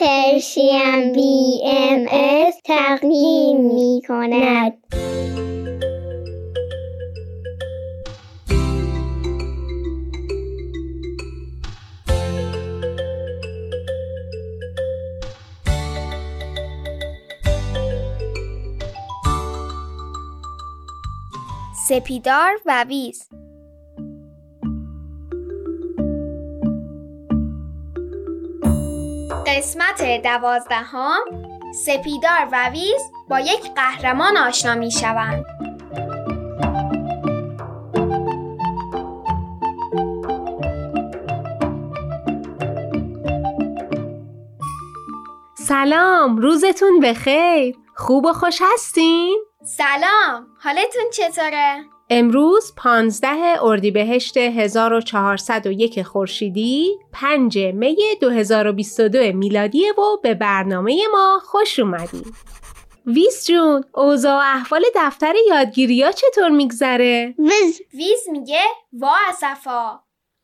پرشین بی ام از تقدیم می کند. سپیدار و ویز قسمت دوازدهم سپیدار و ویز با یک قهرمان آشنا می شوند. سلام روزتون بخیر خوب و خوش هستین؟ سلام حالتون چطوره؟ امروز 15 اردیبهشت 1401 خورشیدی 5 می 2022 میلادی و به برنامه ما خوش اومدید. ویز جون اوضاع و احوال دفتر یادگیری ها چطور میگذره؟ ویز ویز میگه وا اصفا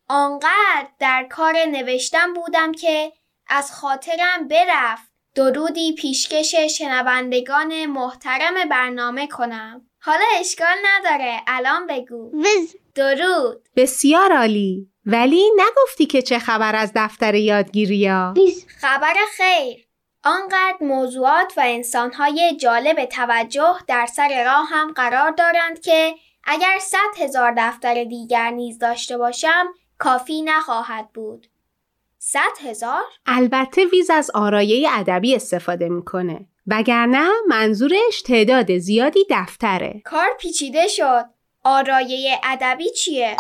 آنقدر در کار نوشتم بودم که از خاطرم برفت درودی پیشکش شنوندگان محترم برنامه کنم حالا اشکال نداره. الان بگو. ویز درود. بسیار عالی. ولی نگفتی که چه خبر از دفتر یادگیری ها؟ ویز خبر خیر. آنقدر موضوعات و انسانهای جالب توجه در سر راه هم قرار دارند که اگر صد هزار دفتر دیگر نیز داشته باشم کافی نخواهد بود. صد هزار؟ البته ویز از آرایه ادبی استفاده می‌کنه. وگرنه منظورش تعداد زیادی دفتره. کار پیچیده شد. آرایه ادبی چیه؟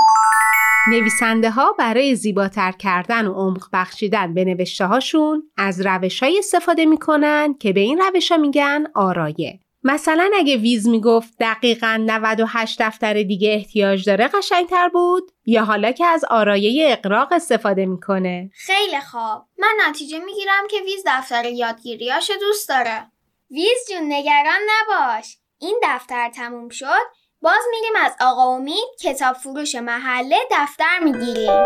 نویسنده ها برای زیباتر کردن و عمق بخشیدن به نوشته هاشون از روش های استفاده می‌کنن که به این روش ها میگن آرایه. مثلا اگه ویز می‌گفت دقیقا 98 دفتر دیگه احتیاج داره قشنگتر بود یا حالا که از آرایه اقراق استفاده می‌کنه. خیلی خوب. من نتیجه می‌گیرم که ویز دفتر یادگیریاشو دوست داره. ویز جون نگران نباش. این دفتر تموم شد. باز میریم از آقا امید کتاب فروش محله دفتر می‌گیریم.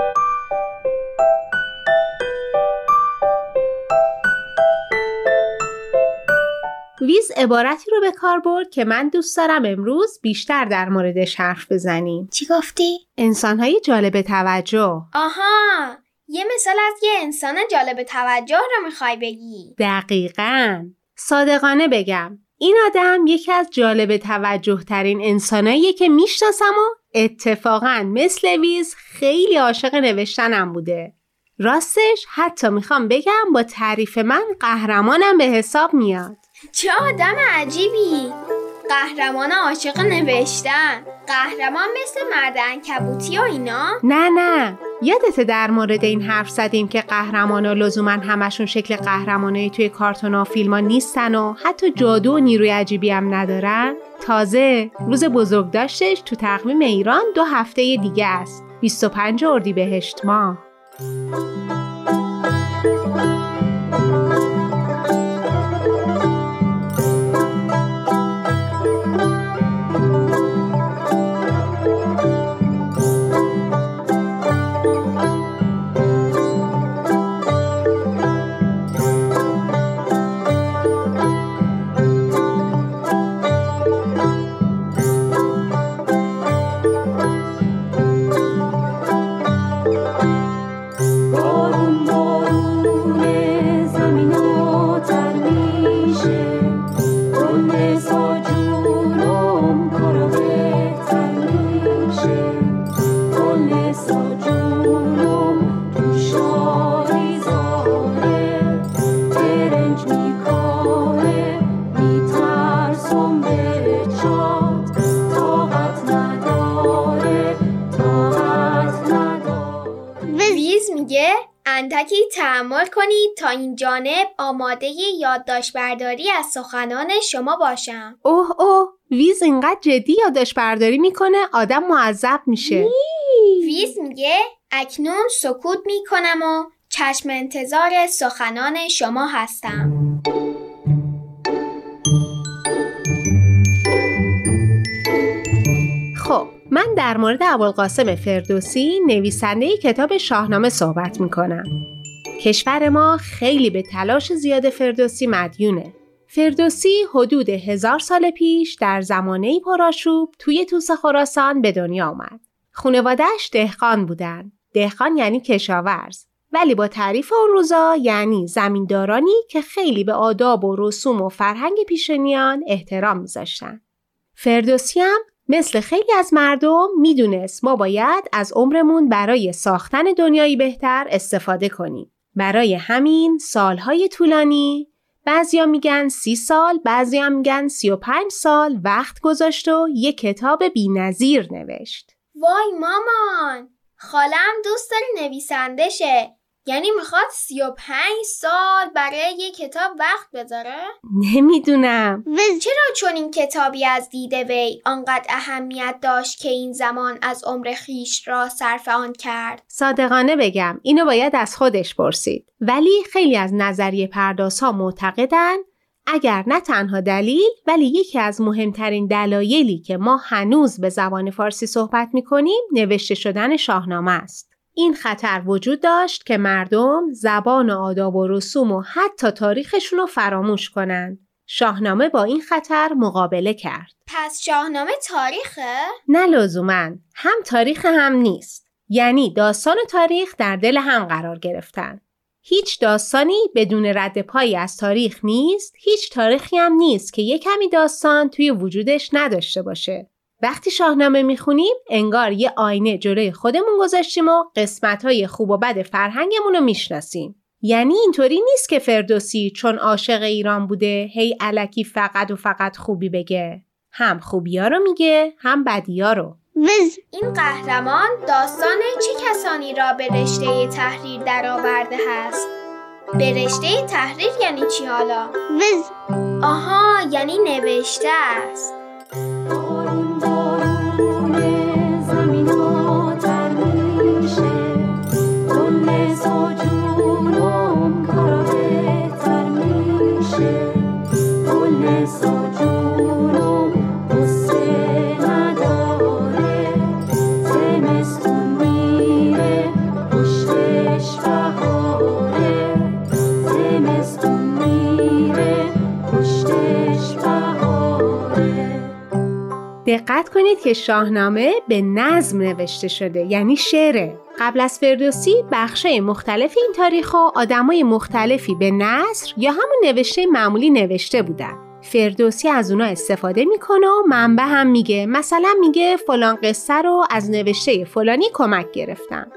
ویز عبارتی رو به کار برد که من دوست دارم امروز بیشتر در موردش حرف بزنیم. چی گفتی؟ انسانهای جالب توجه. آها یه مثال از یه انسان جالب توجه رو می‌خوای بگی. دقیقا. صادقانه بگم این آدم یکی از جالب توجه ترین انساناییه که می‌شناسم و اتفاقا مثل ویز خیلی عاشق نوشتنم بوده. راستش حتی می‌خوام بگم با تعریف من قهرمانم به حساب میاد. چه آدم عجیبی! قهرمان عاشق نوشتن! قهرمان مثل مرد انکبوتی و اینا؟ نه نه. یادت در مورد این حرف زدیم که قهرمانا لزوما همشون شکل قهرمانایی توی کارتون و ها نیستن و حتی جادو و نیروی عجیبی هم ندارن. تازه روز بزرگ داشتش تو تقویم ایران دو هفته دیگه است. 25 اردیبهشت ماه. ویز میگه اندکی تحمل کنید تا این جانب آماده یادداشت برداری از سخنان شما باشم. اوه اوه ویز اینقدر جدی یادش برداری می‌کنه آدم معذب میشه. ویز میگه اکنون سکوت می‌کنم و چشم انتظار سخنان شما هستم. من در مورد ابوالقاسم فردوسی نویسنده کتاب شاهنامه صحبت می‌کنم کشور ما خیلی به تلاش زیاد فردوسی مدیونه. فردوسی حدود هزار سال پیش در زمانه پرآشوب توی توس خراسان به دنیا آمد. خانوادهش دهقان بودن. دهقان یعنی کشاورز. ولی با تعریف اون روزا یعنی زمیندارانی که خیلی به آداب و رسوم و فرهنگ پیشنیان احترام میذاشتن. فردوسی هم مثل خیلی از مردم می‌دونست ما باید از عمرمون برای ساختن دنیایی بهتر استفاده کنیم. برای همین سالهای طولانی بعضیا میگن سی سال بعضیا میگن سی و پنج سال وقت گذاشت و یه کتاب بی نظیر نوشت. وای مامان خالم دوست داره نویسنده شه یعنی می‌خواد سی و پنج سال برای یه کتاب وقت بذاره؟ نمی‌دونم چرا چون این کتابی از دیده وی آنقدر اهمیت داشت که این زمان از عمر خیش را صرف آن کرد؟ صادقانه بگم اینو باید از خودش پرسید ولی خیلی از نظریه پرداز ها معتقدن اگر نه تنها دلیل ولی یکی از مهمترین دلایلی که ما هنوز به زبان فارسی صحبت می‌کنیم نوشته شدن شاهنامه است. این خطر وجود داشت که مردم زبان و آداب و رسوم و حتی تاریخشون رو فراموش کنند. شاهنامه با این خطر مقابله کرد. پس شاهنامه تاریخه؟ نه لزوما هم تاریخ هم نیست. یعنی داستان و تاریخ در دل هم قرار گرفتن. هیچ داستانی بدون رد پایی از تاریخ نیست، هیچ تاریخی هم نیست که یک کمی داستان توی وجودش نداشته باشه. وقتی شاهنامه می‌خونیم انگار یه آینه جلوی خودمون گذاشتیم و قسمتهای خوب و بد فرهنگمون رو می‌شناسیم. یعنی اینطوری نیست که فردوسی چون عاشق ایران بوده هی علکی فقط و فقط خوبی بگه. هم خوبیا رو میگه هم بدیا رو. وز این قهرمان داستان چه کسانی را به رشته تحریر درآورده هست؟ به رشته تحریر یعنی چی حالا؟ وز آها یعنی نوشته است. دقت کنید که شاهنامه به نظم نوشته شده یعنی شعره. قبل از فردوسی بخشای مختلف این تاریخ و آدمای مختلفی به نصر یا همون نوشته معمولی نوشته بودن. فردوسی از اونا استفاده می‌کنه و منبع هم میگه. مثلا میگه فلان قصه رو از نوشته فلانی کمک گرفتم.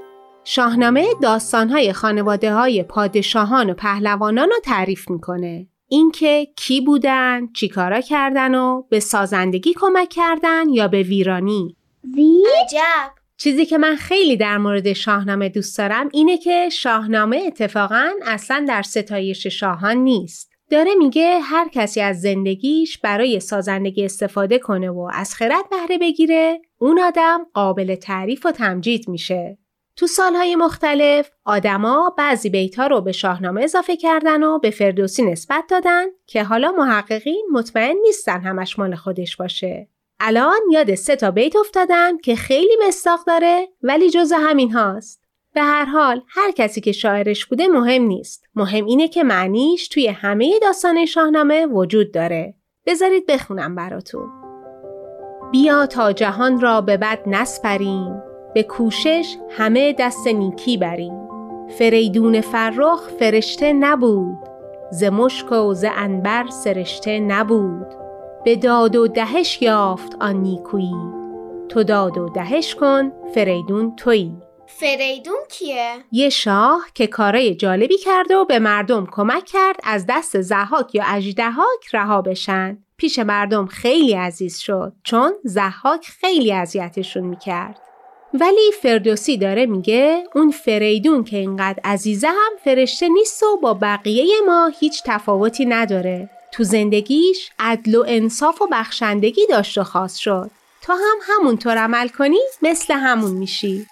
شاهنامه داستانهای خانواده های پادشاهان و پهلوانان رو تعریف می‌کنه. اینکه کی بودن، چیکارا کردن و به سازندگی کمک کردن یا به ویرانی. وی؟ عجب. چیزی که من خیلی در مورد شاهنامه دوست دارم اینه که شاهنامه اتفاقا اصلا در ستایش شاهان نیست. داره میگه هر کسی از زندگیش برای سازندگی استفاده کنه و از خرد بهره بگیره اون آدم قابل تعریف و تمجید میشه. تو سالهای مختلف آدما بعضی بیتها رو به شاهنامه اضافه کردن و به فردوسی نسبت دادن که حالا محققین مطمئن نیستن همش مال خودش باشه. الان یاد سه تا بیت افتادم که خیلی مستاق داره ولی جز همین هاست. به هر حال هر کسی که شاعرش بوده مهم نیست. مهم اینه که معنیش توی همه داستان شاهنامه وجود داره. بذارید بخونم براتون. بیا تا جهان را به بد نسپریم به کوشش همه دست نیکی بریم فریدون فرخ فرشته نبود ز مشک و ز عنبر سرشته نبود به داد و دهش یافت آن نیکویی تو داد و دهش کن فریدون تویی فریدون کیه؟ یه شاه که کارای جالبی کرد و به مردم کمک کرد از دست زحاک یا اژدهاک رها بشن. پیش مردم خیلی عزیز شد چون زحاک خیلی اذیتشون می‌کرد. ولی فردوسی داره میگه اون فریدون که اینقدر عزیزه هم فرشته نیست و با بقیه ما هیچ تفاوتی نداره. تو زندگیش عدل و انصاف و بخشندگی داشت و خاص شد. تا هم همونطور عمل کنی مثل همون میشی.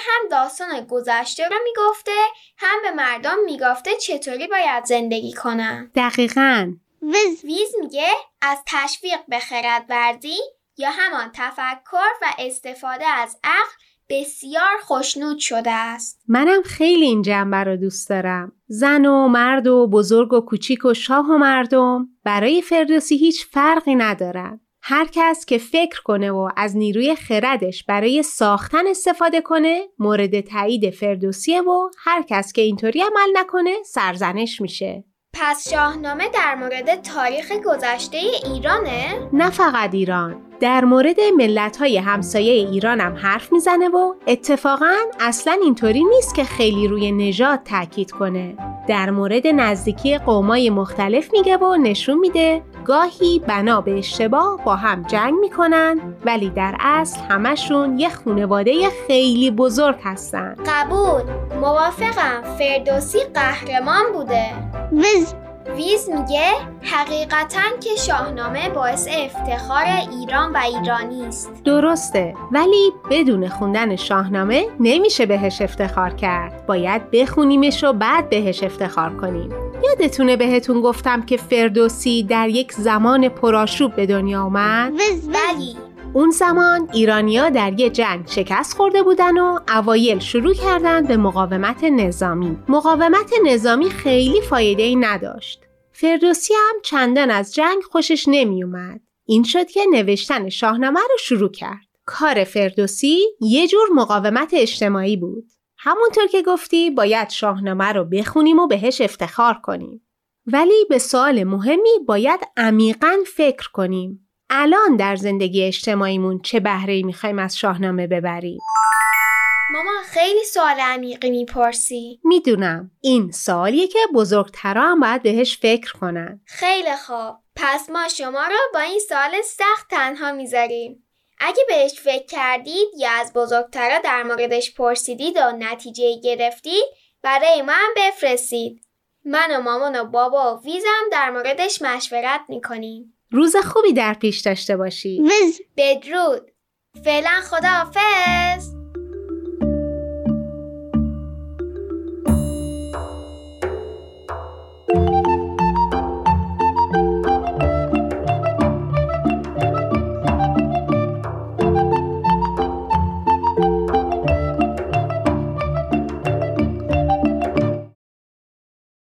هم داستان گذشته رو می‌گفته هم به مردم می‌گفته چطوری باید زندگی کنن دقیقاً وز ویز میگه از تشویق به خرد ورزی یا همان تفکر و استفاده از عقل بسیار خوشنود شده است. منم خیلی این جنبه رو دوست دارم. زن و مرد و بزرگ و کوچیک و شاه و مردم برای فردوسی هیچ فرقی ندارن. هر کس که فکر کنه و از نیروی خردش برای ساختن استفاده کنه مورد تایید فردوسیه و هر کس که اینطوری عمل نکنه سرزنش میشه. پس شاهنامه در مورد تاریخ گذشته ایرانه؟ نه فقط ایران در مورد ملت های همسایه ایران هم حرف می‌زنه و اتفاقا اصلا اینطوری نیست که خیلی روی نژاد تاکید کنه در مورد نزدیکی قومای مختلف میگه و نشون میده گاهی بنا به اشتباه با هم جنگ می‌کنن ولی در اصل همشون یه خونواده خیلی بزرگ هستن. قبول. موافقم. فردوسی قهرمان بوده. وز ویز میگه حقیقتا که شاهنامه باعث افتخار ایران و ایرانی است. درسته. ولی بدون خوندن شاهنامه نمیشه بهش افتخار کرد. باید بخونیمش و بعد بهش افتخار کنیم. یادتونه بهتون گفتم که فردوسی در یک زمان پرآشوب به دنیا وز ولی اون زمان ایرانیا در یه جنگ شکست خورده بودن و اوایل شروع کردن به مقاومت نظامی. مقاومت نظامی خیلی فایده ای نداشت. فردوسی هم چندان از جنگ خوشش نمی اومد. این شد که نوشتن شاهنامه رو شروع کرد. کار فردوسی یه جور مقاومت اجتماعی بود. همونطور که گفتی باید شاهنامه رو بخونیم و بهش افتخار کنیم. ولی به سوال مهمی باید عمیقا فکر کنیم. الان در زندگی اجتماعیمون چه بهره‌ای می‌خوایم از شاهنامه ببریم؟ ماما خیلی سوال عمیقی می‌پرسی می‌دونم این سوالیه که بزرگترا هم باید بهش فکر کنن. خیلی خوب پس ما شما رو با این سوال سخت تنها می‌ذاریم اگه بهش فکر کردید یا از بزرگترا در موردش پرسیدید و نتیجه گرفتید برای ما هم بفرستید. من و مامان و بابا و ویزم در موردش مشورت می‌کنیم. روز خوبی در پیش داشته باشی. وز بدرود. فعلا خداحافظ.